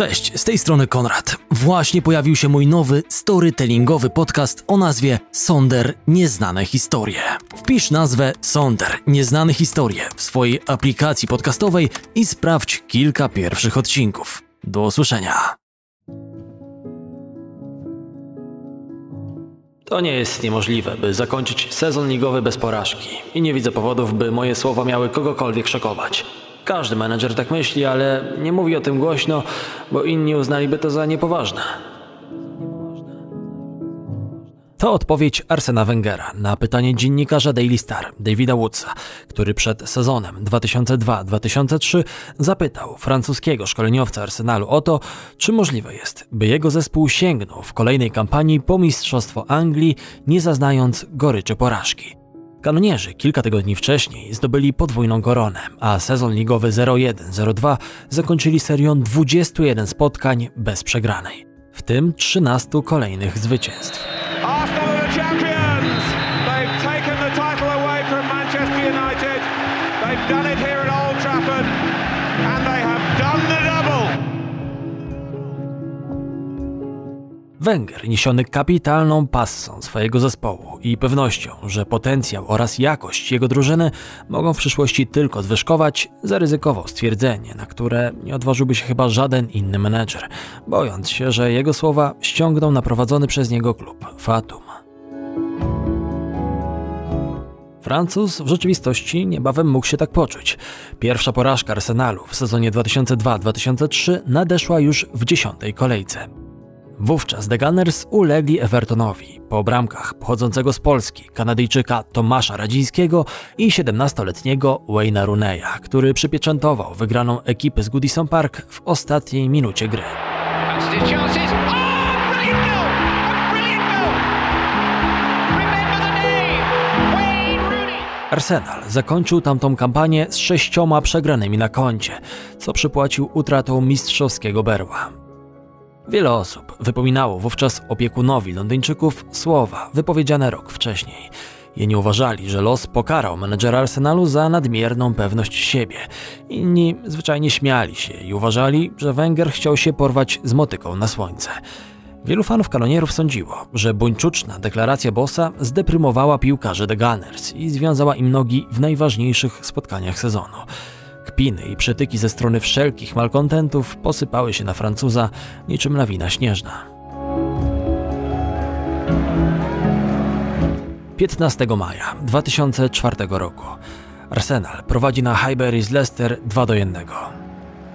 Cześć, z tej strony Konrad. Właśnie pojawił się mój nowy storytellingowy podcast o nazwie Sonder Nieznane Historie. Wpisz nazwę Sonder Nieznane Historie w swojej aplikacji podcastowej i sprawdź kilka pierwszych odcinków. Do usłyszenia. To nie jest niemożliwe, by zakończyć sezon ligowy bez porażki i nie widzę powodów, by moje słowa miały kogokolwiek szokować. Każdy menedżer tak myśli, ale nie mówi o tym głośno, bo inni uznaliby to za niepoważne. To odpowiedź Arsena Wengera na pytanie dziennikarza Daily Star, Davida Woodsa, który przed sezonem 2002-2003 zapytał francuskiego szkoleniowca Arsenalu o to, czy możliwe jest, by jego zespół sięgnął w kolejnej kampanii po Mistrzostwo Anglii, nie zaznając goryczy porażki. Kanonierzy kilka tygodni wcześniej zdobyli podwójną koronę, a sezon ligowy 01-02 zakończyli serią 21 spotkań bez przegranej, w tym 13 kolejnych zwycięstw. Węgier niesiony kapitalną passą swojego zespołu i pewnością, że potencjał oraz jakość jego drużyny mogą w przyszłości tylko zwyżkować, zaryzykował stwierdzenie, na które nie odważyłby się chyba żaden inny menedżer, bojąc się, że jego słowa ściągną na prowadzony przez niego klub Fatum. Francuz w rzeczywistości niebawem mógł się tak poczuć. Pierwsza porażka Arsenalu w sezonie 2002-2003 nadeszła już w dziesiątej kolejce. Wówczas The Gunners ulegli Evertonowi. Po bramkach pochodzącego z Polski Kanadyjczyka Tomasza Radzińskiego i 17-letniego Wayne'a Runeya, który przypieczętował wygraną ekipy z Goodison Park w ostatniej minucie gry. Arsenal zakończył tamtą kampanię z sześcioma przegranymi na koncie, co przypłacił utratą mistrzowskiego berła. Wiele osób wypominało wówczas opiekunowi Londyńczyków słowa wypowiedziane rok wcześniej. Jedni uważali, że los pokarał menedżera Arsenalu za nadmierną pewność siebie. Inni zwyczajnie śmiali się i uważali, że Węgier chciał się porwać z motyką na słońce. Wielu fanów kanonierów sądziło, że buńczuczna deklaracja bossa zdeprymowała piłkarzy The Gunners i związała im nogi w najważniejszych spotkaniach sezonu. Kpiny i przetyki ze strony wszelkich malkontentów posypały się na Francuza niczym lawina śnieżna. 15 maja 2004 roku Arsenal prowadzi na Highbury z Leicester 2 do 1.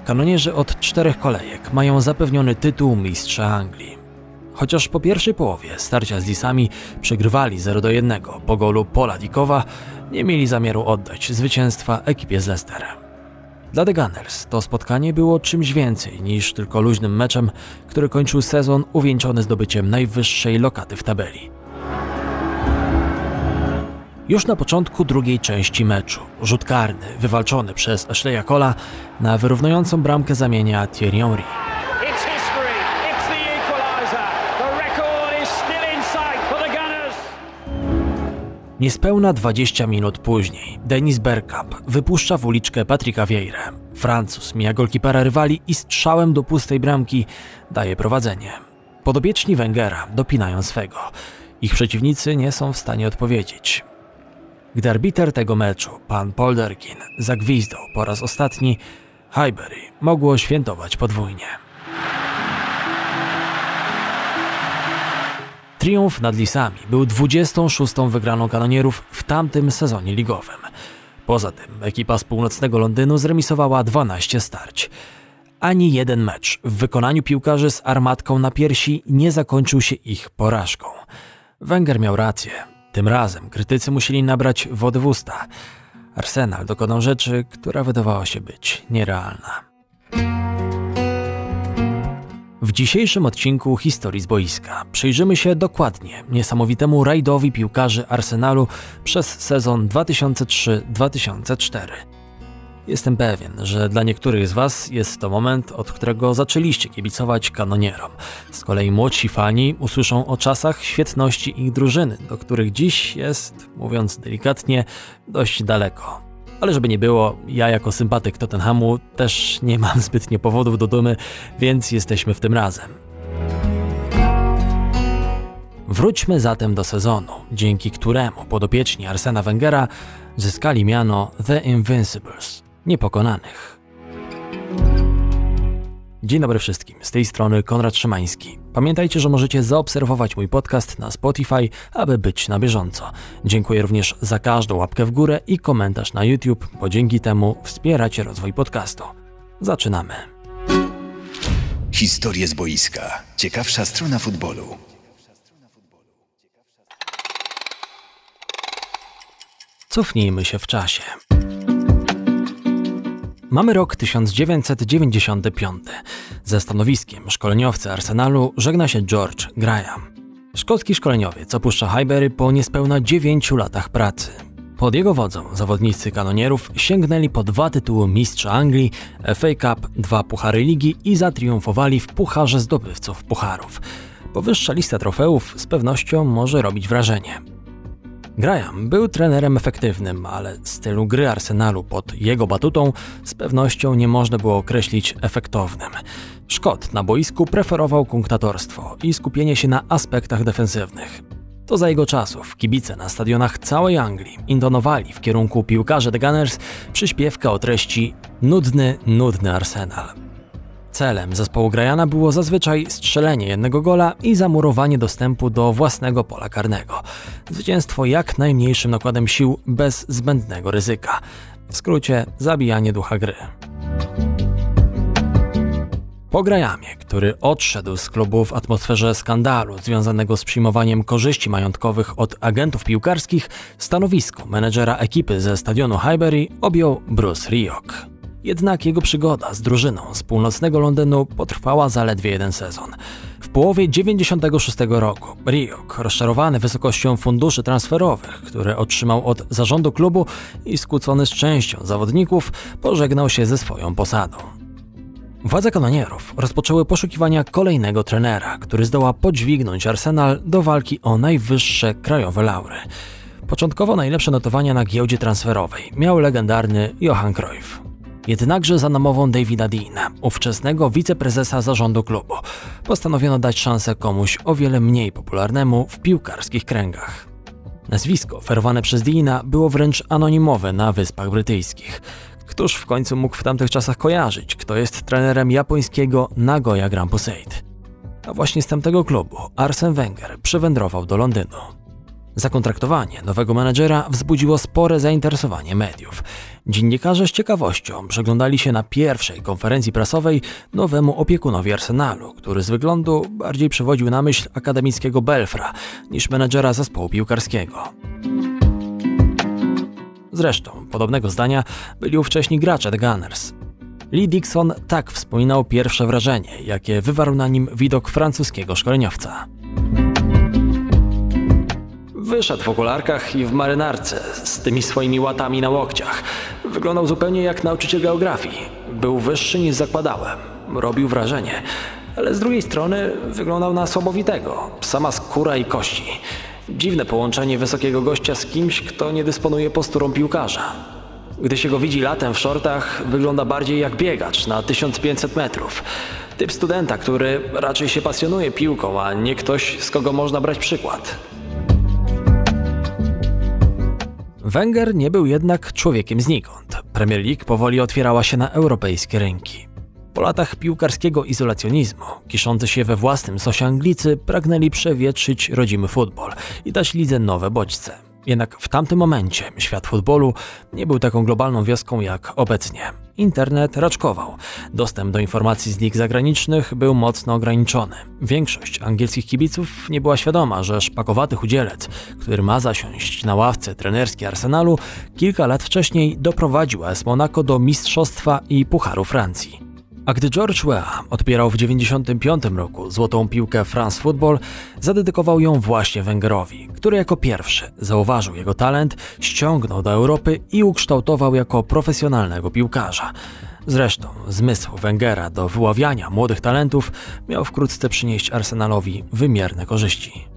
Kanonierzy od czterech kolejek mają zapewniony tytuł mistrza Anglii. Chociaż po pierwszej połowie starcia z Lisami przegrywali 0 do 1 po golu Pola Dikowa, nie mieli zamiaru oddać zwycięstwa ekipie z Leicester. Dla The Gunners to spotkanie było czymś więcej niż tylko luźnym meczem, który kończył sezon uwieńczony zdobyciem najwyższej lokaty w tabeli. Już na początku drugiej części meczu rzut karny wywalczony przez Ashleya Cola na wyrównującą bramkę zamienia Thierry Henry. Niespełna 20 minut później Denis Bergkamp wypuszcza w uliczkę Patryka Vieira. Francuz mija golkipera rywali i strzałem do pustej bramki daje prowadzenie. Podobieczni Węgera dopinają swego. Ich przeciwnicy nie są w stanie odpowiedzieć. Gdy arbiter tego meczu, pan Polderkin, zagwizdał po raz ostatni, Highbury mogło świętować podwójnie. Triumf nad Lisami był 26. wygraną kanonierów w tamtym sezonie ligowym. Poza tym ekipa z północnego Londynu zremisowała 12 starć. Ani jeden mecz w wykonaniu piłkarzy z armatką na piersi nie zakończył się ich porażką. Wenger miał rację. Tym razem krytycy musieli nabrać wody w usta. Arsenal dokonał rzeczy, która wydawała się być nierealna. W dzisiejszym odcinku Historii z boiska przyjrzymy się dokładnie niesamowitemu rajdowi piłkarzy Arsenalu przez sezon 2003-2004. Jestem pewien, że dla niektórych z Was jest to moment, od którego zaczęliście kibicować kanonierom. Z kolei młodsi fani usłyszą o czasach świetności ich drużyny, do których dziś jest, mówiąc delikatnie, dość daleko Ale żeby nie było, ja jako sympatyk Tottenhamu też nie mam zbytnio powodów do dumy, więc jesteśmy w tym razem. Wróćmy zatem do sezonu, dzięki któremu podopieczni Arsena Wengera zyskali miano The Invincibles, niepokonanych. Dzień dobry wszystkim, z tej strony Konrad Szymański. Pamiętajcie, że możecie zaobserwować mój podcast na Spotify, aby być na bieżąco. Dziękuję również za każdą łapkę w górę i komentarz na YouTube, bo dzięki temu wspieracie rozwój podcastu. Zaczynamy. Historie z boiska. Ciekawsza strona futbolu. Cofnijmy się w czasie. Mamy rok 1995. Ze stanowiskiem szkoleniowcy Arsenalu żegna się George Graham. Szkocki szkoleniowiec opuszcza Highbury po niespełna 9 latach pracy. Pod jego wodzą zawodnicy kanonierów sięgnęli po dwa tytuły mistrza Anglii, FA Cup, dwa puchary ligi i zatriumfowali w pucharze zdobywców pucharów. Powyższa lista trofeów z pewnością może robić wrażenie. Graham był trenerem efektywnym, ale stylu gry Arsenalu pod jego batutą z pewnością nie można było określić efektownym. Szkot na boisku preferował kunktatorstwo i skupienie się na aspektach defensywnych. To za jego czasów kibice na stadionach całej Anglii intonowali w kierunku piłkarzy The Gunners przyśpiewkę o treści Nudny, nudny Arsenal. Celem zespołu Grajana było zazwyczaj strzelenie jednego gola i zamurowanie dostępu do własnego pola karnego. Zwycięstwo jak najmniejszym nakładem sił bez zbędnego ryzyka. W skrócie zabijanie ducha gry. Po Grajamie, który odszedł z klubu w atmosferze skandalu związanego z przyjmowaniem korzyści majątkowych od agentów piłkarskich, stanowisko menedżera ekipy ze stadionu Highbury objął Bruce Rioch. Jednak jego przygoda z drużyną z północnego Londynu potrwała zaledwie jeden sezon. W połowie 96 roku Rioch, rozczarowany wysokością funduszy transferowych, które otrzymał od zarządu klubu i skłócony z częścią zawodników, pożegnał się ze swoją posadą. Władze kanonierów rozpoczęły poszukiwania kolejnego trenera, który zdoła podźwignąć Arsenal do walki o najwyższe krajowe laury. Początkowo najlepsze notowania na giełdzie transferowej miał legendarny Johan Cruyff. Jednakże za namową Davida Deana, ówczesnego wiceprezesa zarządu klubu, postanowiono dać szansę komuś o wiele mniej popularnemu w piłkarskich kręgach. Nazwisko oferowane przez Deana było wręcz anonimowe na Wyspach Brytyjskich. Któż w końcu mógł w tamtych czasach kojarzyć, kto jest trenerem japońskiego Nagoya Grampus A właśnie z tamtego klubu Arsene Wenger przywędrował do Londynu. Zakontraktowanie nowego menedżera wzbudziło spore zainteresowanie mediów. Dziennikarze z ciekawością przeglądali się na pierwszej konferencji prasowej nowemu opiekunowi Arsenalu, który z wyglądu bardziej przywodził na myśl akademickiego Belfra niż menedżera zespołu piłkarskiego. Zresztą, podobnego zdania byli ówcześni gracze The Gunners. Lee Dixon tak wspominał pierwsze wrażenie, jakie wywarł na nim widok francuskiego szkoleniowca. Wyszedł w okularkach i w marynarce, z tymi swoimi łatami na łokciach. Wyglądał zupełnie jak nauczyciel geografii. Był wyższy niż zakładałem. Robił wrażenie. Ale z drugiej strony wyglądał na słabowitego. Sama skóra i kości. Dziwne połączenie wysokiego gościa z kimś, kto nie dysponuje posturą piłkarza. Gdy się go widzi latem w shortach, wygląda bardziej jak biegacz na 1500 metrów. Typ studenta, który raczej się pasjonuje piłką, a nie ktoś, z kogo można brać przykład. Wenger nie był jednak człowiekiem znikąd. Premier League powoli otwierała się na europejskie rynki. Po latach piłkarskiego izolacjonizmu, kiszący się we własnym sosie Anglicy pragnęli przewietrzyć rodzimy futbol i dać lidze nowe bodźce. Jednak w tamtym momencie świat futbolu nie był taką globalną wioską jak obecnie. Internet raczkował. Dostęp do informacji z lig zagranicznych był mocno ograniczony. Większość angielskich kibiców nie była świadoma, że szpakowaty chudzielec, który ma zasiąść na ławce trenerskiej Arsenalu, kilka lat wcześniej doprowadził AS Monaco do mistrzostwa i Pucharu Francji. A gdy George Weah odbierał w 1995 roku złotą piłkę France Football, zadedykował ją właśnie Wengerowi, który jako pierwszy zauważył jego talent, ściągnął do Europy i ukształtował jako profesjonalnego piłkarza. Zresztą zmysł Wengera do wyławiania młodych talentów miał wkrótce przynieść Arsenalowi wymierne korzyści.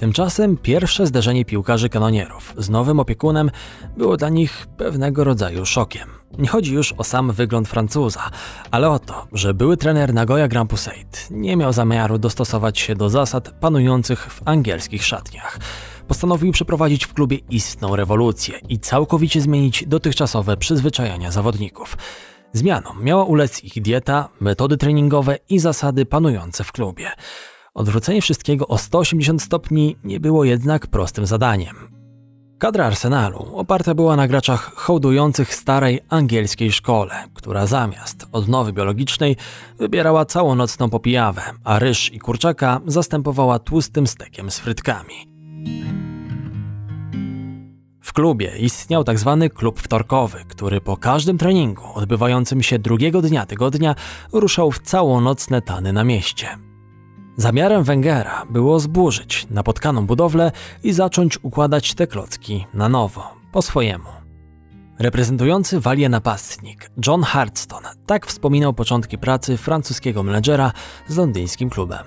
Tymczasem pierwsze zderzenie piłkarzy kanonierów z nowym opiekunem było dla nich pewnego rodzaju szokiem. Nie chodzi już o sam wygląd Francuza, ale o to, że były trener Nagoya Grampuseit nie miał zamiaru dostosować się do zasad panujących w angielskich szatniach. Postanowił przeprowadzić w klubie istną rewolucję i całkowicie zmienić dotychczasowe przyzwyczajenia zawodników. Zmianom miała ulec ich dieta, metody treningowe i zasady panujące w klubie. Odwrócenie wszystkiego o 180 stopni nie było jednak prostym zadaniem. Kadra Arsenalu oparta była na graczach hołdujących starej angielskiej szkole, która zamiast odnowy biologicznej wybierała całonocną popijawę, a ryż i kurczaka zastępowała tłustym stekiem z frytkami. W klubie istniał tzw. Tak klub wtorkowy, który po każdym treningu odbywającym się drugiego dnia tygodnia ruszał w całonocne tany na mieście. Zamiarem Węgera było zburzyć napotkaną budowlę i zacząć układać te klocki na nowo, po swojemu. Reprezentujący Walię napastnik John Hartston tak wspominał początki pracy francuskiego menedżera z londyńskim klubem.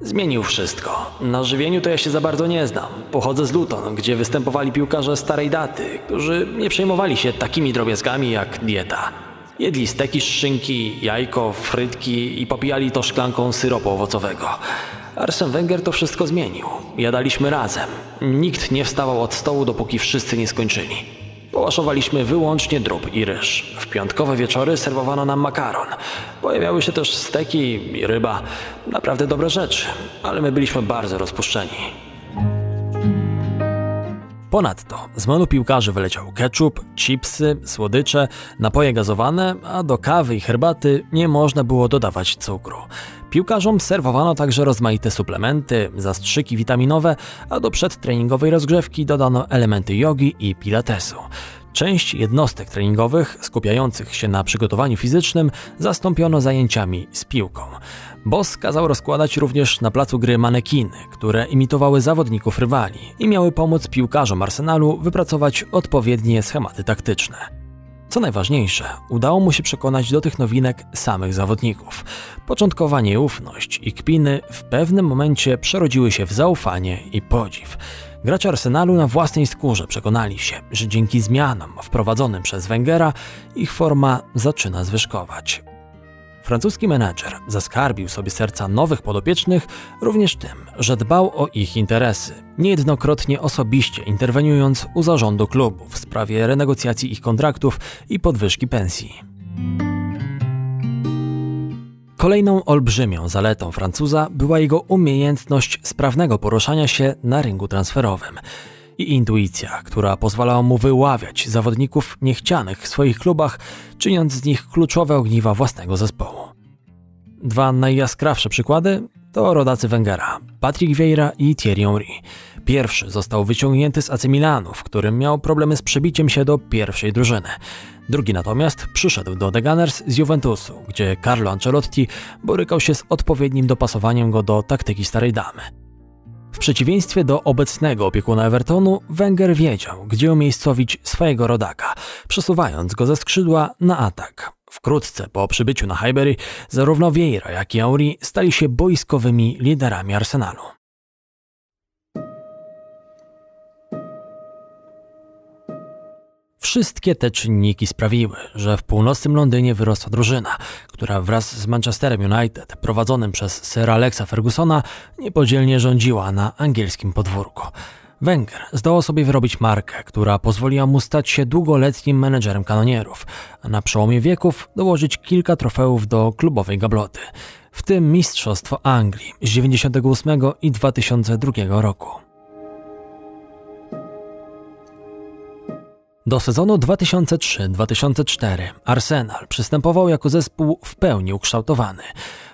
Zmienił wszystko. Na żywieniu to ja się za bardzo nie znam. Pochodzę z Luton, gdzie występowali piłkarze starej daty, którzy nie przejmowali się takimi drobiazgami jak dieta. Jedli steki z szynki, jajko, frytki i popijali to szklanką syropu owocowego. Arsene Wenger to wszystko zmienił. Jadaliśmy razem. Nikt nie wstawał od stołu, dopóki wszyscy nie skończyli. Połaszowaliśmy wyłącznie drób i ryż. W piątkowe wieczory serwowano nam makaron. Pojawiały się też steki i ryba. Naprawdę dobre rzeczy, ale my byliśmy bardzo rozpuszczeni. Ponadto z menu piłkarzy wyleciał ketchup, chipsy, słodycze, napoje gazowane, a do kawy i herbaty nie można było dodawać cukru. Piłkarzom serwowano także rozmaite suplementy, zastrzyki witaminowe, a do przedtreningowej rozgrzewki dodano elementy jogi i pilatesu. Część jednostek treningowych skupiających się na przygotowaniu fizycznym zastąpiono zajęciami z piłką. Boss kazał rozkładać również na placu gry manekiny, które imitowały zawodników rywali i miały pomóc piłkarzom Arsenalu wypracować odpowiednie schematy taktyczne. Co najważniejsze, udało mu się przekonać do tych nowinek samych zawodników. Początkowa nieufność i kpiny w pewnym momencie przerodziły się w zaufanie i podziw. Gracze Arsenalu na własnej skórze przekonali się, że dzięki zmianom wprowadzonym przez Wengera ich forma zaczyna zwyżkować. Francuski menedżer zaskarbił sobie serca nowych podopiecznych również tym, że dbał o ich interesy, niejednokrotnie osobiście interweniując u zarządu klubu w sprawie renegocjacji ich kontraktów i podwyżki pensji. Kolejną olbrzymią zaletą Francuza była jego umiejętność sprawnego poruszania się na rynku transferowym i intuicja, która pozwalała mu wyławiać zawodników niechcianych w swoich klubach, czyniąc z nich kluczowe ogniwa własnego zespołu. Dwa najjaskrawsze przykłady to rodacy Wengera, Patrick Vieira i Thierry Henry. Pierwszy został wyciągnięty z AC Milanu, w którym miał problemy z przebiciem się do pierwszej drużyny. Drugi natomiast przyszedł do The Gunners z Juventusu, gdzie Carlo Ancelotti borykał się z odpowiednim dopasowaniem go do taktyki starej damy. W przeciwieństwie do obecnego opiekuna Evertonu, Wenger wiedział, gdzie umiejscowić swojego rodaka, przesuwając go ze skrzydła na atak. Wkrótce po przybyciu na Highbury, zarówno Vieira, jak i Auri stali się boiskowymi liderami Arsenalu. Wszystkie te czynniki sprawiły, że w północnym Londynie wyrosła drużyna, która wraz z Manchesterem United, prowadzonym przez Sir Alexa Fergusona, niepodzielnie rządziła na angielskim podwórku. Wenger zdołał sobie wyrobić markę, która pozwoliła mu stać się długoletnim menedżerem kanonierów, a na przełomie wieków dołożyć kilka trofeów do klubowej gabloty, w tym Mistrzostwo Anglii z 1998 i 2002 roku. Do sezonu 2003-2004 Arsenal przystępował jako zespół w pełni ukształtowany,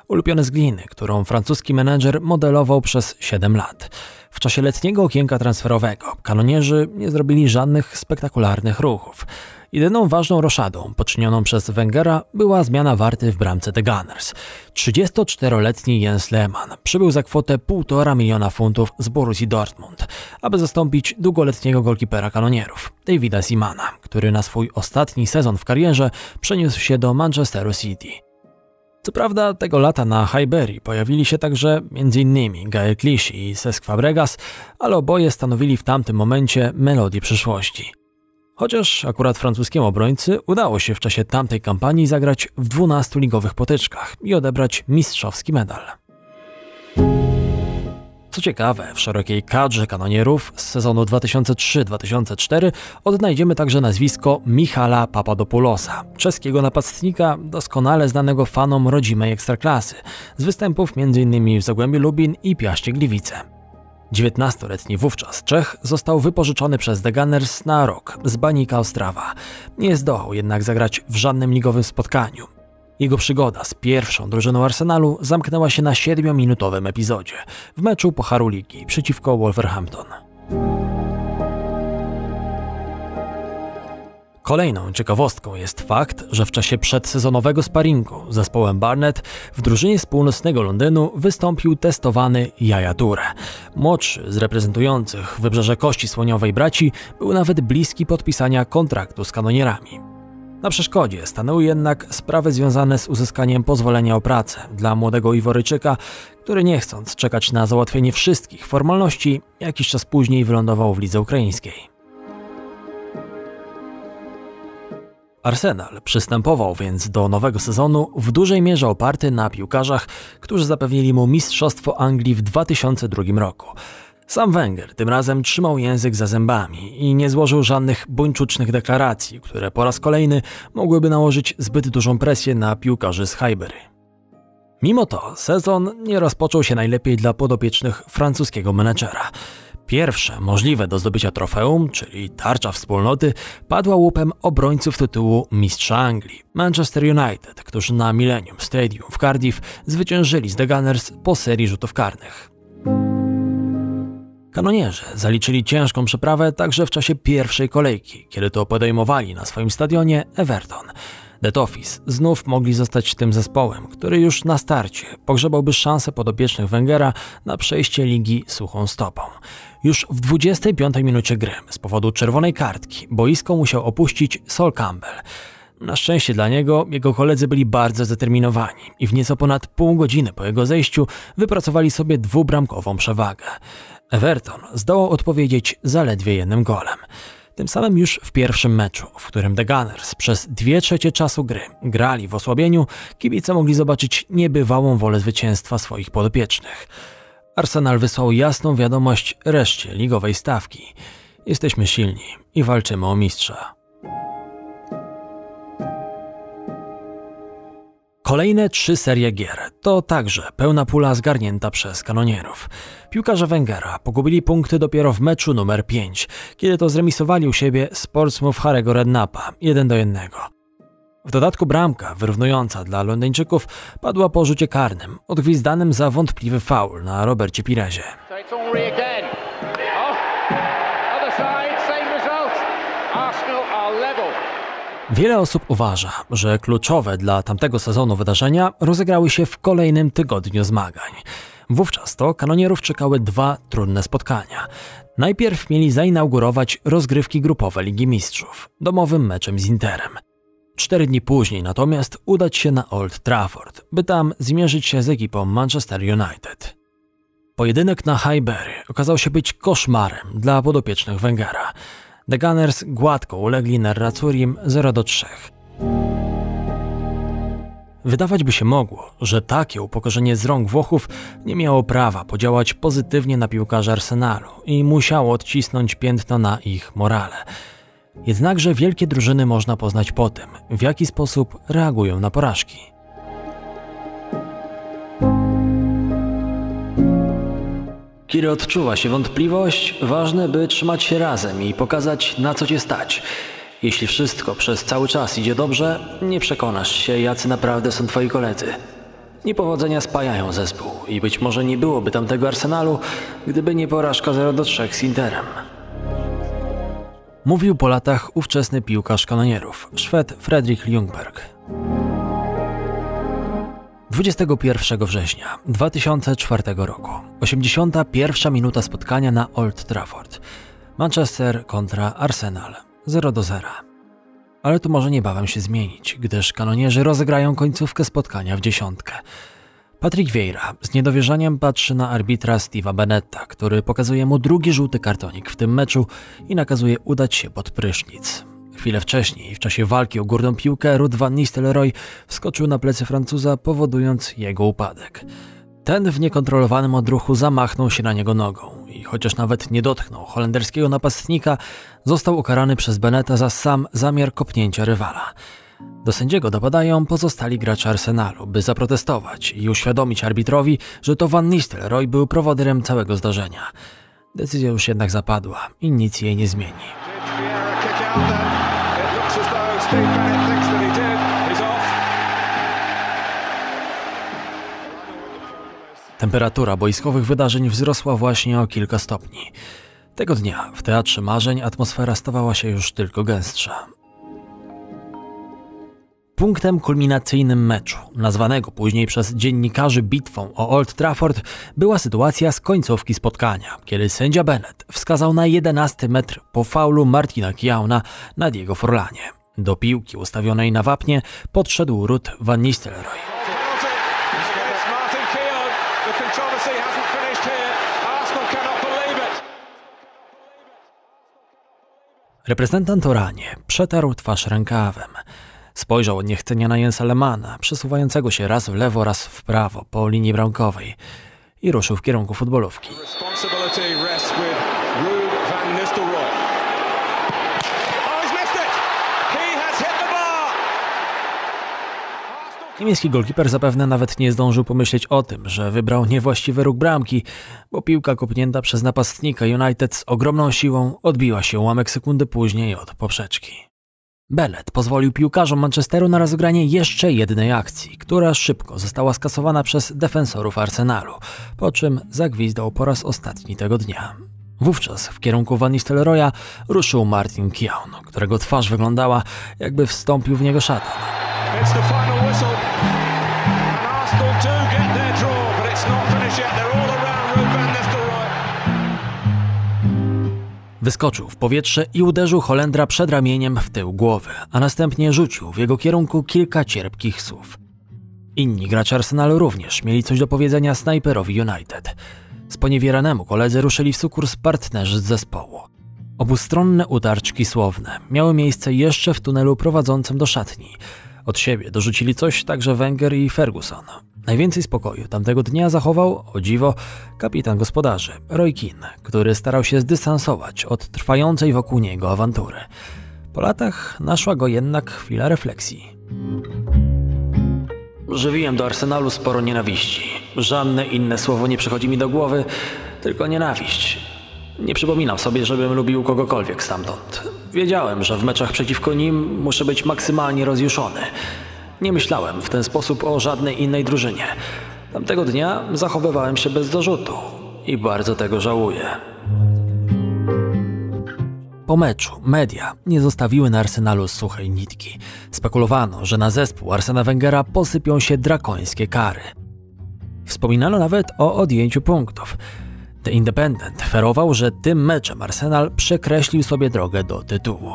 ulubiony z gliny, którą francuski menedżer modelował przez 7 lat. W czasie letniego okienka transferowego kanonierzy nie zrobili żadnych spektakularnych ruchów. Jedyną ważną roszadą poczynioną przez Wengera była zmiana warty w bramce The Gunners. 34-letni Jens Lehmann przybył za kwotę 1,5 miliona funtów z Borussii Dortmund, aby zastąpić długoletniego golkipera kanonierów, Davida Simana, który na swój ostatni sezon w karierze przeniósł się do Manchesteru City. Co prawda tego lata na Highbury pojawili się także m.in. Gael Clichy i Cesc Fabregas, ale oboje stanowili w tamtym momencie melodię przyszłości. Chociaż akurat francuskiemu obrońcy udało się w czasie tamtej kampanii zagrać w 12 ligowych potyczkach i odebrać mistrzowski medal. Co ciekawe, w szerokiej kadrze kanonierów z sezonu 2003-2004 odnajdziemy także nazwisko Michala Papadopoulosa, czeskiego napastnika doskonale znanego fanom rodzimej ekstraklasy, z występów m.in. w Zagłębiu Lubin i Piaście Gliwice. 19-letni wówczas Czech został wypożyczony przez The Gunners na rok z Banika Ostrawa. Nie zdołał jednak zagrać w żadnym ligowym spotkaniu. Jego przygoda z pierwszą drużyną Arsenalu zamknęła się na 7-minutowym epizodzie w meczu Pucharu Ligi przeciwko Wolverhampton. Kolejną ciekawostką jest fakt, że w czasie przedsezonowego sparingu z zespołem Barnet w drużynie z północnego Londynu wystąpił testowany Jaja Toure. Młodszy z reprezentujących wybrzeże Kości Słoniowej braci był nawet bliski podpisania kontraktu z kanonierami. Na przeszkodzie stanęły jednak sprawy związane z uzyskaniem pozwolenia o pracę dla młodego Iworyczyka, który nie chcąc czekać na załatwienie wszystkich formalności, jakiś czas później wylądował w lidze ukraińskiej. Arsenal przystępował więc do nowego sezonu w dużej mierze oparty na piłkarzach, którzy zapewnili mu Mistrzostwo Anglii w 2002 roku. Sam Wenger tym razem trzymał język za zębami i nie złożył żadnych buńczucznych deklaracji, które po raz kolejny mogłyby nałożyć zbyt dużą presję na piłkarzy z Highbury. Mimo to sezon nie rozpoczął się najlepiej dla podopiecznych francuskiego menedżera. Pierwsze możliwe do zdobycia trofeum, czyli tarcza wspólnoty, padła łupem obrońców tytułu Mistrza Anglii, Manchester United, którzy na Millennium Stadium w Cardiff zwyciężyli z The Gunners po serii rzutów karnych. Kanonierze zaliczyli ciężką przeprawę także w czasie pierwszej kolejki, kiedy to podejmowali na swoim stadionie Everton. The Office znów mogli zostać tym zespołem, który już na starcie pogrzebałby szansę podopiecznych Wengera na przejście ligi suchą stopą. Już w 25 minucie gry z powodu czerwonej kartki boisko musiał opuścić Sol Campbell. Na szczęście dla niego jego koledzy byli bardzo zdeterminowani i w nieco ponad pół godziny po jego zejściu wypracowali sobie dwubramkową przewagę. Everton zdołał odpowiedzieć zaledwie jednym golem. Tym samym już w pierwszym meczu, w którym The Gunners przez dwie trzecie czasu gry grali w osłabieniu, kibice mogli zobaczyć niebywałą wolę zwycięstwa swoich podopiecznych. Arsenal wysłał jasną wiadomość reszcie ligowej stawki. Jesteśmy silni i walczymy o mistrza. Kolejne trzy serie gier to także pełna pula zgarnięta przez kanonierów. Piłkarze Wengera pogubili punkty dopiero w meczu numer 5, kiedy to zremisowali u siebie Sportsmove Harry'ego Rednapa 1 do 1. W dodatku bramka wyrównująca dla Londyńczyków padła po rzucie karnym, odgwizdanym za wątpliwy faul na Robercie Pirezie. Wiele osób uważa, że kluczowe dla tamtego sezonu wydarzenia rozegrały się w kolejnym tygodniu zmagań. Wówczas to kanonierów czekały dwa trudne spotkania. Najpierw mieli zainaugurować rozgrywki grupowe Ligi Mistrzów, domowym meczem z Interem. Cztery dni później natomiast udać się na Old Trafford, by tam zmierzyć się z ekipą Manchester United. Pojedynek na Highbury okazał się być koszmarem dla podopiecznych Wengera. The Gunners gładko ulegli Nerracurim 0 do 3. Wydawać by się mogło, że takie upokorzenie z rąk Włochów nie miało prawa podziałać pozytywnie na piłkarzy Arsenalu i musiało odcisnąć piętno na ich morale. Jednakże wielkie drużyny można poznać po tym, w jaki sposób reagują na porażki. Kiedy odczuwa się wątpliwość, ważne by trzymać się razem i pokazać na co cię stać. Jeśli wszystko przez cały czas idzie dobrze, nie przekonasz się, jacy naprawdę są twoi koledzy. Niepowodzenia spajają zespół i być może nie byłoby tamtego Arsenalu, gdyby nie porażka 0 do 3 z Interem. Mówił po latach ówczesny piłkarz kanonierów, Szwed Fredrik Ljungberg. 21 września 2004 roku, 81 minuta spotkania na Old Trafford. Manchester kontra Arsenal 0 do 0. Ale to może niebawem się zmienić, gdyż kanonierzy rozegrają końcówkę spotkania w dziesiątkę. Patrick Vieira z niedowierzaniem patrzy na arbitra Steve'a Benetta, który pokazuje mu drugi żółty kartonik w tym meczu i nakazuje udać się pod prysznic. Chwilę wcześniej, w czasie walki o górną piłkę, Ruud van Nistelrooy wskoczył na plecy Francuza, powodując jego upadek. Ten w niekontrolowanym odruchu zamachnął się na niego nogą i chociaż nawet nie dotknął holenderskiego napastnika, został ukarany przez Beneta za sam zamiar kopnięcia rywala. Do sędziego dopadają pozostali gracze Arsenalu, by zaprotestować i uświadomić arbitrowi, że to Van Nistelrooy był prowodyrem całego zdarzenia. Decyzja już jednak zapadła i nic jej nie zmieni. Temperatura boiskowych wydarzeń wzrosła właśnie o kilka stopni. Tego dnia w Teatrze Marzeń atmosfera stawała się już tylko gęstsza. Punktem kulminacyjnym meczu, nazwanego później przez dziennikarzy bitwą o Old Trafford, była sytuacja z końcówki spotkania, kiedy sędzia Bennett wskazał na 11 metr po faulu Martina Kiauna na Diego Forlanie. Do piłki ustawionej na wapnie podszedł Ruth Van Nistelrooy. Reprezentant Oranie przetarł twarz rękawem. Spojrzał od niechcenia na Jensa Lemana, przesuwającego się raz w lewo, raz w prawo po linii bramkowej i ruszył w kierunku futbolówki. Niemiecki golkiper zapewne nawet nie zdążył pomyśleć o tym, że wybrał niewłaściwy róg bramki, bo piłka kopnięta przez napastnika United z ogromną siłą odbiła się ułamek sekundy później od poprzeczki. Bellet pozwolił piłkarzom Manchesteru na rozegranie jeszcze jednej akcji, która szybko została skasowana przez defensorów Arsenalu, po czym zagwizdał po raz ostatni tego dnia. Wówczas w kierunku Van Nistelrooya ruszył Martin Kiaun, którego twarz wyglądała jakby wstąpił w niego szatan. Wyskoczył w powietrze i uderzył Holendra przed ramieniem w tył głowy, a następnie rzucił w jego kierunku kilka cierpkich słów. Inni gracze Arsenalu również mieli coś do powiedzenia snajperowi United. Sponiewieranemu koledzy ruszyli w sukurs partnerzy z zespołu. Obustronne utarczki słowne miały miejsce jeszcze w tunelu prowadzącym do szatni. Od siebie dorzucili coś także Wenger i Ferguson. Najwięcej spokoju tamtego dnia zachował, o dziwo, kapitan gospodarzy, Roy Keane, który starał się zdystansować od trwającej wokół niego awantury. Po latach naszła go jednak chwila refleksji. Żywiłem do Arsenalu sporo nienawiści. Żadne inne słowo nie przychodzi mi do głowy, tylko nienawiść. Nie przypominam sobie, żebym lubił kogokolwiek stamtąd. Wiedziałem, że w meczach przeciwko nim muszę być maksymalnie rozjuszony. Nie myślałem w ten sposób o żadnej innej drużynie. Tamtego dnia zachowywałem się bez zarzutu i bardzo tego żałuję. Po meczu media nie zostawiły na Arsenalu suchej nitki. Spekulowano, że na zespół Arsena Wengera posypią się drakońskie kary. Wspominano nawet o odjęciu punktów. The Independent ferował, że tym meczem Arsenal przekreślił sobie drogę do tytułu.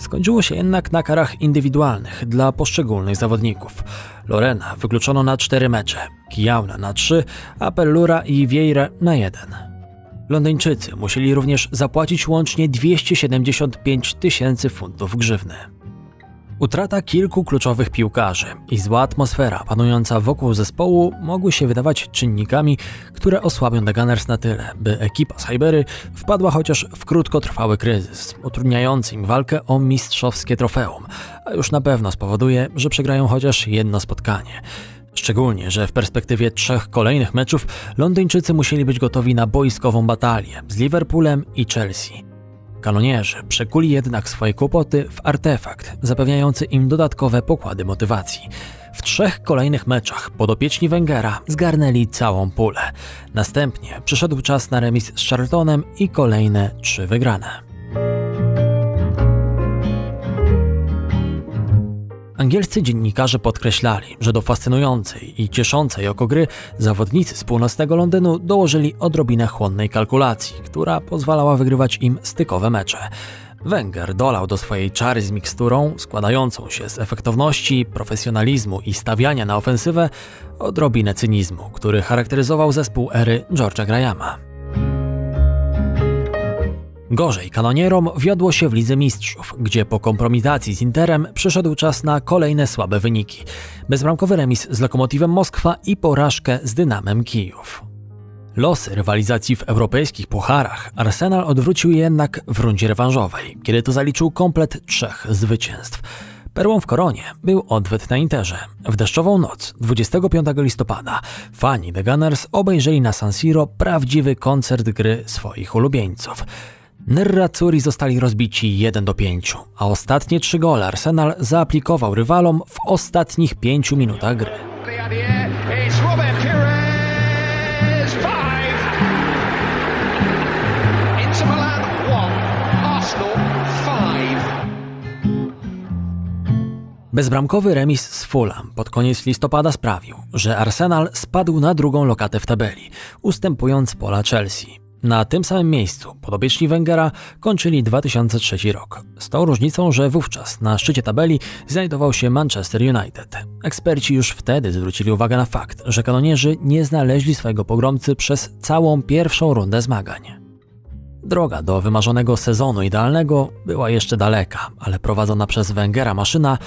Skończyło się jednak na karach indywidualnych dla poszczególnych zawodników. Lorena wykluczono na cztery mecze, Kijauna na trzy, a Pellura i Vieira na jeden. Londyńczycy musieli również zapłacić łącznie 275 tysięcy funtów grzywny. Utrata kilku kluczowych piłkarzy i zła atmosfera panująca wokół zespołu mogły się wydawać czynnikami, które osłabią The Gunners na tyle, by ekipa z Highbury wpadła chociaż w krótkotrwały kryzys, utrudniający im walkę o mistrzowskie trofeum, a już na pewno spowoduje, że przegrają chociaż jedno spotkanie. Szczególnie, że w perspektywie trzech kolejnych meczów Londyńczycy musieli być gotowi na boiskową batalię z Liverpoolem i Chelsea. Kanonierzy przekuli jednak swoje kłopoty w artefakt, zapewniający im dodatkowe pokłady motywacji. W trzech kolejnych meczach podopieczni Wengera zgarnęli całą pulę. Następnie przyszedł czas na remis z Charltonem i kolejne trzy wygrane. Angielscy dziennikarze podkreślali, że do fascynującej i cieszącej oko gry zawodnicy z północnego Londynu dołożyli odrobinę chłonnej kalkulacji, która pozwalała wygrywać im stykowe mecze. Wenger dolał do swojej czary z miksturą, składającą się z efektowności, profesjonalizmu i stawiania na ofensywę, odrobinę cynizmu, który charakteryzował zespół ery George'a Grahama. Gorzej kanonierom wiodło się w Lidze Mistrzów, gdzie po kompromitacji z Interem przyszedł czas na kolejne słabe wyniki. Bezbramkowy remis z Lokomotywem Moskwa i porażkę z Dynamem Kijów. Losy rywalizacji w europejskich pucharach Arsenal odwrócił jednak w rundzie rewanżowej, kiedy to zaliczył komplet trzech zwycięstw. Perłą w koronie był odwet na Interze. W deszczową noc 25 listopada fani The Gunners obejrzeli na San Siro prawdziwy koncert gry swoich ulubieńców. Nerazzurri zostali rozbici 1 do 5, a ostatnie trzy gole Arsenal zaaplikował rywalom w ostatnich 5 minutach gry. Bezbramkowy remis z Fulham pod koniec listopada sprawił, że Arsenal spadł na drugą lokatę w tabeli, ustępując pola Chelsea. Na tym samym miejscu podobieczni Wengera kończyli 2003 rok. Z tą różnicą, że wówczas na szczycie tabeli znajdował się Manchester United. Eksperci już wtedy zwrócili uwagę na fakt, że kanonierzy nie znaleźli swojego pogromcy przez całą pierwszą rundę zmagań. Droga do wymarzonego sezonu idealnego była jeszcze daleka, ale prowadzona przez Wengera maszyna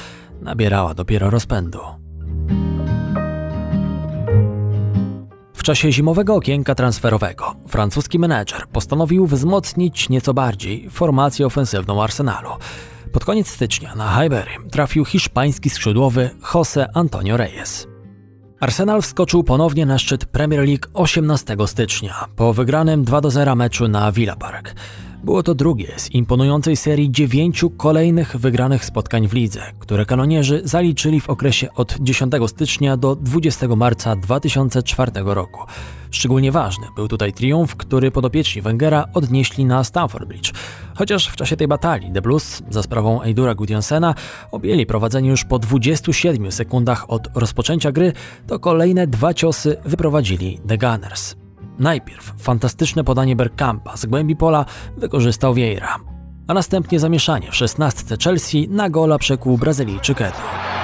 nabierała dopiero rozpędu. W czasie zimowego okienka transferowego francuski menedżer postanowił wzmocnić nieco bardziej formację ofensywną Arsenalu. Pod koniec stycznia na Highbury trafił hiszpański skrzydłowy José Antonio Reyes. Arsenal wskoczył ponownie na szczyt Premier League 18 stycznia po wygranym 2-0 meczu na Villa Park. Było to drugie z imponującej serii dziewięciu kolejnych wygranych spotkań w lidze, które kanonierzy zaliczyli w okresie od 10 stycznia do 20 marca 2004 roku. Szczególnie ważny był tutaj triumf, który podopieczni Wengera odnieśli na Stamford Bridge. Chociaż w czasie tej batalii The Blues za sprawą Eidura Gudjonsena objęli prowadzenie już po 27 sekundach od rozpoczęcia gry, to kolejne dwa ciosy wyprowadzili The Gunners. Najpierw fantastyczne podanie Bergkampa z głębi pola wykorzystał Vieira, a następnie zamieszanie w szesnastce Chelsea na gola przekuł Brazylijczyk Eto.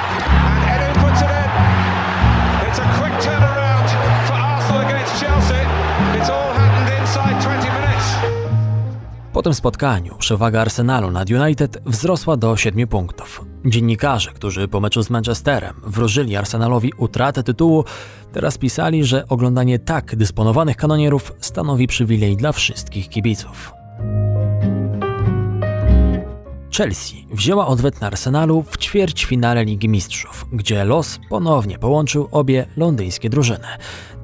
Po tym spotkaniu przewaga Arsenalu nad United wzrosła do 7 punktów. Dziennikarze, którzy po meczu z Manchesterem wróżyli Arsenalowi utratę tytułu, teraz pisali, że oglądanie tak dysponowanych kanonierów stanowi przywilej dla wszystkich kibiców. Chelsea wzięła odwet na Arsenalu w ćwierćfinale Ligi Mistrzów, gdzie los ponownie połączył obie londyńskie drużyny.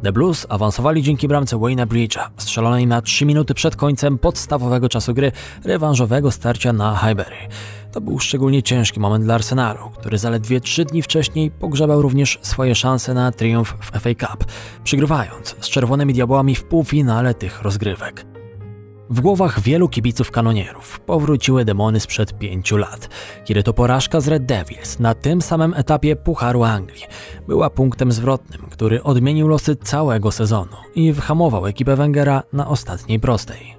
The Blues awansowali dzięki bramce Wayne'a Bridge'a, strzelonej na 3 minuty przed końcem podstawowego czasu gry rewanżowego starcia na Highbury. To był szczególnie ciężki moment dla Arsenalu, który zaledwie 3 dni wcześniej pogrzebał również swoje szanse na triumf w FA Cup, przygrywając z czerwonymi diabłami w półfinale tych rozgrywek. W głowach wielu kibiców kanonierów powróciły demony sprzed pięciu lat, kiedy to porażka z Red Devils na tym samym etapie Pucharu Anglii była punktem zwrotnym, który odmienił losy całego sezonu i whamował ekipę Wengera na ostatniej prostej.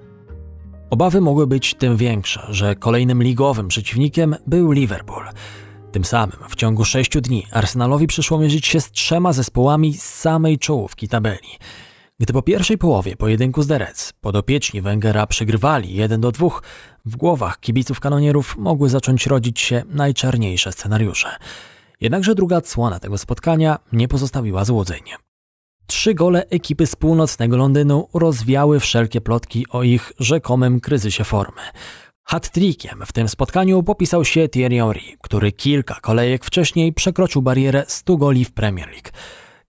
Obawy mogły być tym większe, że kolejnym ligowym przeciwnikiem był Liverpool. Tym samym w ciągu sześciu dni Arsenalowi przyszło mierzyć się z trzema zespołami z samej czołówki tabeli – gdy po pierwszej połowie pojedynku z Derec podopieczni Węgera przegrywali 1 do 2, w głowach kibiców kanonierów mogły zacząć rodzić się najczarniejsze scenariusze. Jednakże druga odsłona tego spotkania nie pozostawiła złudzeń. Trzy gole ekipy z północnego Londynu rozwiały wszelkie plotki o ich rzekomym kryzysie formy. Hat-trickiem w tym spotkaniu popisał się Thierry Henry, który kilka kolejek wcześniej przekroczył barierę 100 goli w Premier League.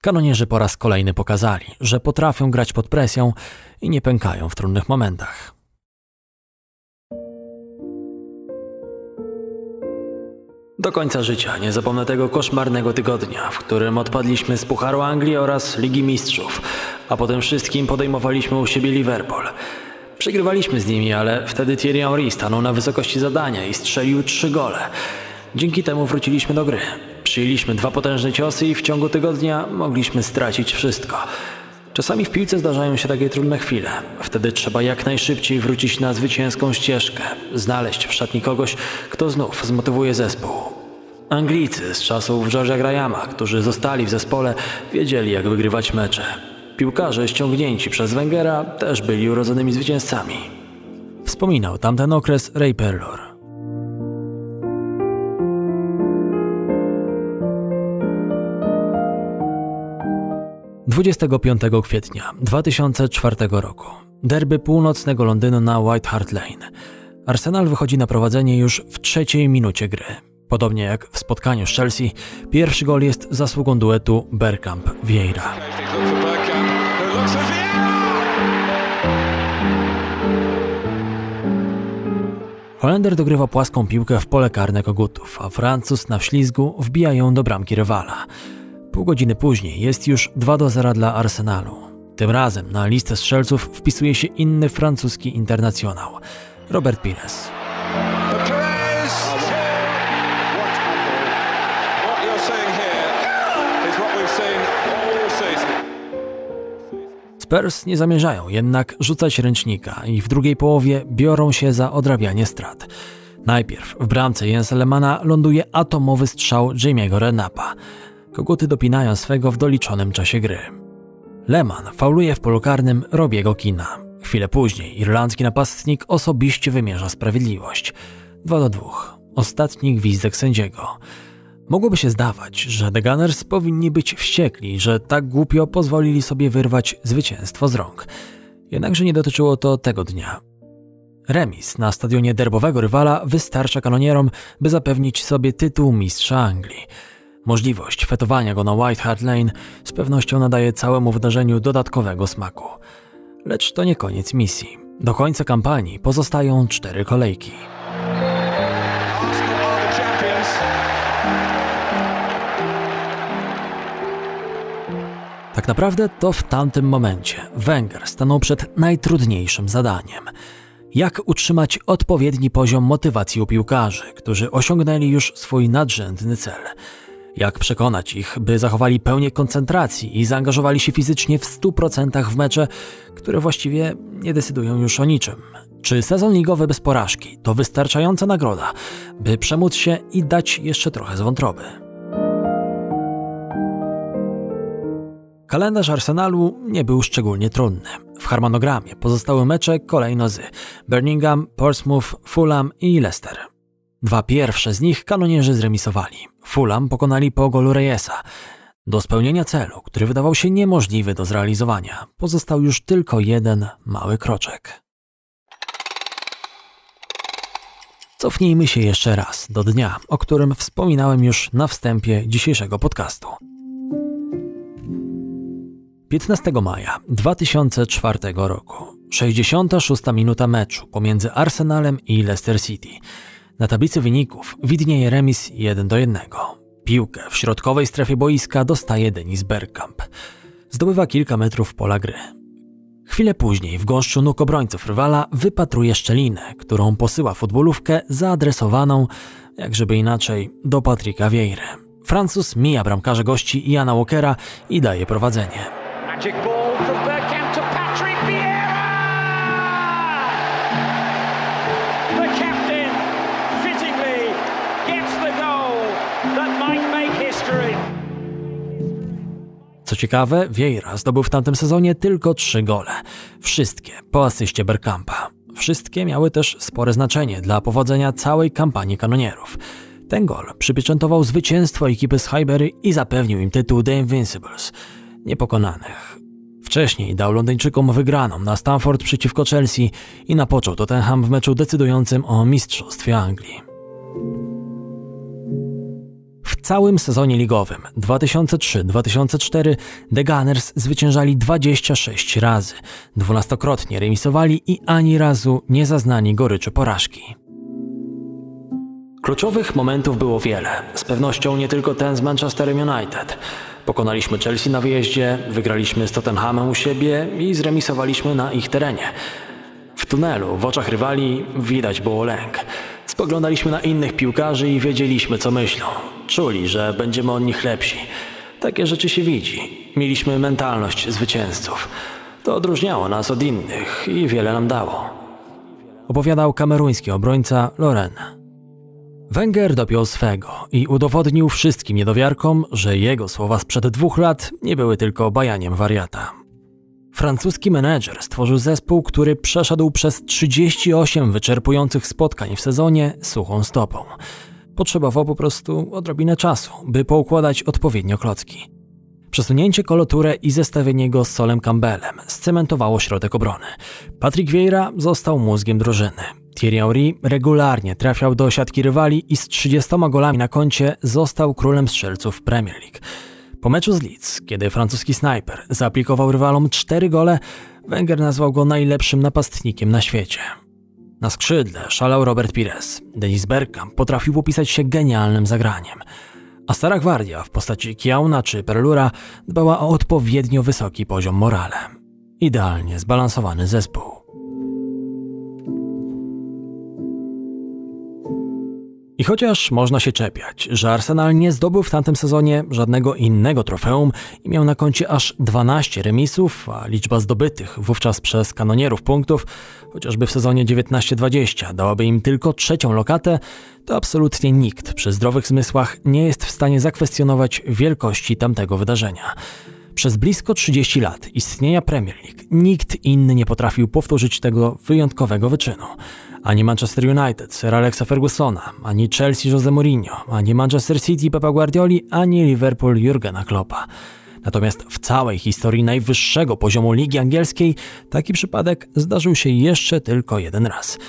Kanonierzy po raz kolejny pokazali, że potrafią grać pod presją i nie pękają w trudnych momentach. Do końca życia nie zapomnę tego koszmarnego tygodnia, w którym odpadliśmy z Pucharu Anglii oraz Ligi Mistrzów, a potem wszystkim podejmowaliśmy u siebie Liverpool. Przegrywaliśmy z nimi, ale wtedy Thierry Henry stanął na wysokości zadania i strzelił trzy gole. Dzięki temu wróciliśmy do gry. Przyjęliśmy dwa potężne ciosy i w ciągu tygodnia mogliśmy stracić wszystko. Czasami w piłce zdarzają się takie trudne chwile. Wtedy trzeba jak najszybciej wrócić na zwycięską ścieżkę, znaleźć w szatni kogoś, kto znów zmotywuje zespół. Anglicy z czasów George'a Grahama, którzy zostali w zespole, wiedzieli jak wygrywać mecze. Piłkarze ściągnięci przez Wengera też byli urodzonymi zwycięzcami. Wspominał tamten okres Ray Perlor. 25 kwietnia 2004 roku. Derby północnego Londynu na White Hart Lane. Arsenal wychodzi na prowadzenie już w trzeciej minucie gry. Podobnie jak w spotkaniu z Chelsea, pierwszy gol jest zasługą duetu Bergkamp-Vieira. Holender dogrywa płaską piłkę w pole karne kogutów, a Francuz na wślizgu wbija ją do bramki rywala. Pół godziny później jest już 2 do 0 dla Arsenalu. Tym razem na listę strzelców wpisuje się inny francuski internacjonał, Robert Pires. Spurs nie zamierzają jednak rzucać ręcznika i w drugiej połowie biorą się za odrabianie strat. Najpierw w bramce Jensa Lemana ląduje atomowy strzał Jamie'ego Renapa. Koguty dopinają swego w doliczonym czasie gry. Lehman fauluje w polu karnym Robiego Kina. Chwilę później irlandzki napastnik osobiście wymierza sprawiedliwość. 2 do 2. Ostatni gwizdek sędziego. Mogłoby się zdawać, że The Gunners powinni być wściekli, że tak głupio pozwolili sobie wyrwać zwycięstwo z rąk. Jednakże nie dotyczyło to tego dnia. Remis na stadionie derbowego rywala wystarcza kanonierom, by zapewnić sobie tytuł mistrza Anglii. Możliwość fetowania go na White Hart Lane z pewnością nadaje całemu wydarzeniu dodatkowego smaku. Lecz to nie koniec misji. Do końca kampanii pozostają cztery kolejki. Tak naprawdę to w tamtym momencie Wenger stanął przed najtrudniejszym zadaniem. Jak utrzymać odpowiedni poziom motywacji u piłkarzy, którzy osiągnęli już swój nadrzędny cel – jak przekonać ich, by zachowali pełnię koncentracji i zaangażowali się fizycznie w 100% w mecze, które właściwie nie decydują już o niczym? Czy sezon ligowy bez porażki to wystarczająca nagroda, by przemóc się i dać jeszcze trochę z wątroby? Kalendarz Arsenalu nie był szczególnie trudny. W harmonogramie pozostały mecze kolejno z Birmingham, Portsmouth, Fulham i Leicester. Dwa pierwsze z nich kanonierzy zremisowali. Fulham pokonali po golu Reyesa. Do spełnienia celu, który wydawał się niemożliwy do zrealizowania, pozostał już tylko jeden mały kroczek. Cofnijmy się jeszcze raz do dnia, o którym wspominałem już na wstępie dzisiejszego podcastu. 15 maja 2004 roku, 66 minuta meczu pomiędzy Arsenalem i Leicester City. Na tablicy wyników widnieje remis 1 do 1. Piłkę w środkowej strefie boiska dostaje Denis Bergkamp. Zdobywa kilka metrów pola gry. Chwilę później w gąszczu nóg obrońców rywala wypatruje szczelinę, którą posyła futbolówkę zaadresowaną, jak żeby inaczej, do Patryka Vieira. Francuz mija bramkarza gości Iana Walkera i daje prowadzenie. Ciekawe, Vieira zdobył w tamtym sezonie tylko trzy gole. Wszystkie po asyście Bergkampa. Wszystkie miały też spore znaczenie dla powodzenia całej kampanii kanonierów. Ten gol przypieczętował zwycięstwo ekipy z Highbury i zapewnił im tytuł The Invincibles, niepokonanych. Wcześniej dał Londyńczykom wygraną na Stamford przeciwko Chelsea i napoczął Tottenham w meczu decydującym o mistrzostwie Anglii całym sezonie ligowym 2003-2004 The Gunners zwyciężali 26 razy, dwunastokrotnie remisowali i ani razu nie zaznani goryczy porażki. Kluczowych momentów było wiele, z pewnością nie tylko ten z Manchesterem United. Pokonaliśmy Chelsea na wyjeździe, wygraliśmy z Tottenhamem u siebie i zremisowaliśmy na ich terenie. W tunelu, w oczach rywali, widać było lęk. Spoglądaliśmy na innych piłkarzy i wiedzieliśmy, co myślą. Czuli, że będziemy od nich lepsi. Takie rzeczy się widzi. Mieliśmy mentalność zwycięzców. To odróżniało nas od innych i wiele nam dało. Opowiadał kameruński obrońca Loren. Wenger dopiął swego i udowodnił wszystkim niedowiarkom, że jego słowa sprzed dwóch lat nie były tylko bajaniem wariata. Francuski menedżer stworzył zespół, który przeszedł przez 38 wyczerpujących spotkań w sezonie suchą stopą. Potrzebował po prostu odrobinę czasu, by poukładać odpowiednio klocki. Przesunięcie koloturę i zestawienie go z Solem Campbellem scementowało środek obrony. Patrick Vieira został mózgiem drużyny. Thierry Henry regularnie trafiał do siatki rywali i z 30 golami na koncie został królem strzelców Premier League. Po meczu z Leeds, kiedy francuski snajper zaaplikował rywalom 4 gole, Wenger nazwał go najlepszym napastnikiem na świecie. Na skrzydle szalał Robert Pires. Denis Bergkamp potrafił popisać się genialnym zagraniem. A stara gwardia w postaci Kiauna czy Perlura dbała o odpowiednio wysoki poziom morale. Idealnie zbalansowany zespół. I chociaż można się czepiać, że Arsenal nie zdobył w tamtym sezonie żadnego innego trofeum i miał na koncie aż 12 remisów, a liczba zdobytych wówczas przez kanonierów punktów, chociażby w sezonie 19-20, dałaby im tylko trzecią lokatę, to absolutnie nikt przy zdrowych zmysłach nie jest w stanie zakwestionować wielkości tamtego wydarzenia. Przez blisko 30 lat istnienia Premier League nikt inny nie potrafił powtórzyć tego wyjątkowego wyczynu. Ani Manchester United, Sir Alexa Fergusona, ani Chelsea Jose Mourinho, ani Manchester City Pepa Guardioli, ani Liverpool Jurgena Kloppa. Natomiast w całej historii najwyższego poziomu ligi angielskiej taki przypadek zdarzył się jeszcze tylko jeden raz.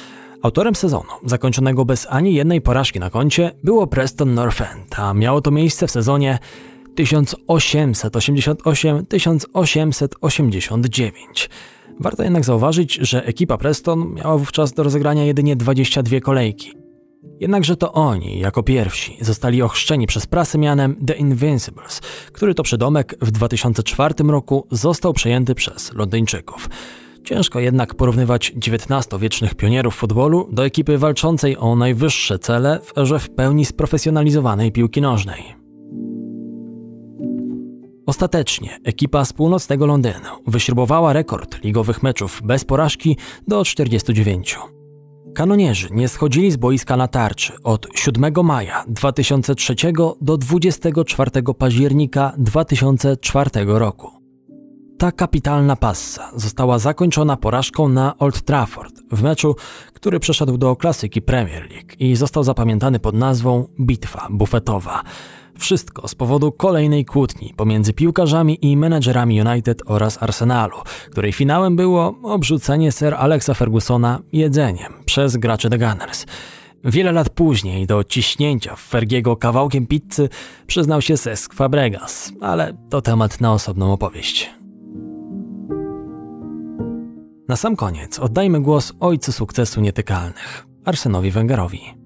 Autorem sezonu, zakończonego bez ani jednej porażki na koncie, było Preston North End, a miało to miejsce w sezonie 1888-1889. Warto jednak zauważyć, że ekipa Preston miała wówczas do rozegrania jedynie 22 kolejki. Jednakże to oni, jako pierwsi, zostali ochrzczeni przez prasę mianem The Invincibles, który to przydomek w 2004 roku został przejęty przez Londyńczyków. Ciężko jednak porównywać XIX-wiecznych pionierów futbolu do ekipy walczącej o najwyższe cele w erze w pełni sprofesjonalizowanej piłki nożnej. Ostatecznie ekipa z północnego Londynu wyśrubowała rekord ligowych meczów bez porażki do 49. Kanonierzy nie schodzili z boiska na tarczy od 7 maja 2003 do 24 października 2004 roku. Ta kapitalna passa została zakończona porażką na Old Trafford w meczu, który przeszedł do klasyki Premier League i został zapamiętany pod nazwą Bitwa Bufetowa. Wszystko z powodu kolejnej kłótni pomiędzy piłkarzami i menedżerami United oraz Arsenalu, której finałem było obrzucenie Sir Alexa Fergusona jedzeniem przez graczy The Gunners. Wiele lat później do ciśnięcia Fergiego kawałkiem pizzy przyznał się Cesc Fabregas, ale to temat na osobną opowieść. Na sam koniec oddajmy głos ojcu sukcesu nietykalnych, Arsenowi Wengerowi.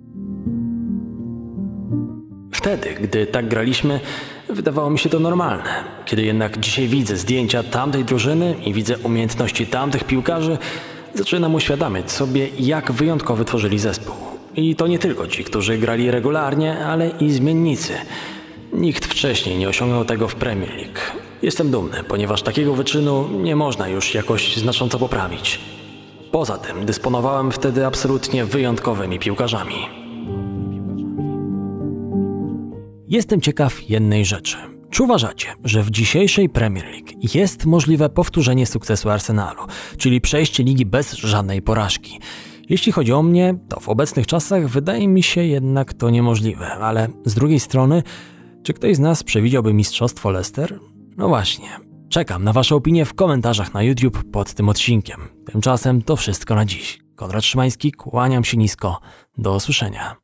Wtedy, gdy tak graliśmy, wydawało mi się to normalne. Kiedy jednak dzisiaj widzę zdjęcia tamtej drużyny i widzę umiejętności tamtych piłkarzy, zaczynam uświadamiać sobie, jak wyjątkowy tworzyli zespół. I to nie tylko ci, którzy grali regularnie, ale i zmiennicy. Nikt wcześniej nie osiągnął tego w Premier League. Jestem dumny, ponieważ takiego wyczynu nie można już jakoś znacząco poprawić. Poza tym dysponowałem wtedy absolutnie wyjątkowymi piłkarzami. Jestem ciekaw jednej rzeczy. Czy uważacie, że w dzisiejszej Premier League jest możliwe powtórzenie sukcesu Arsenalu, czyli przejście ligi bez żadnej porażki? Jeśli chodzi o mnie, to w obecnych czasach wydaje mi się jednak to niemożliwe, ale z drugiej strony, czy ktoś z nas przewidziałby mistrzostwo Leicester? No właśnie. Czekam na Wasze opinie w komentarzach na YouTube pod tym odcinkiem. Tymczasem to wszystko na dziś. Konrad Szymański, kłaniam się nisko. Do usłyszenia.